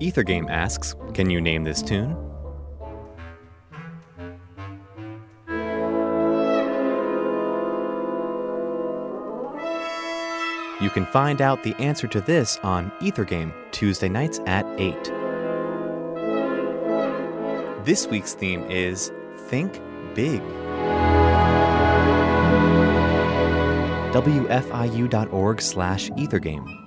Ethergame asks, Can you name this tune? You can find out the answer to this on Ethergame Tuesday nights at 8. This week's theme is Think Big. WFIU.org slash Ethergame.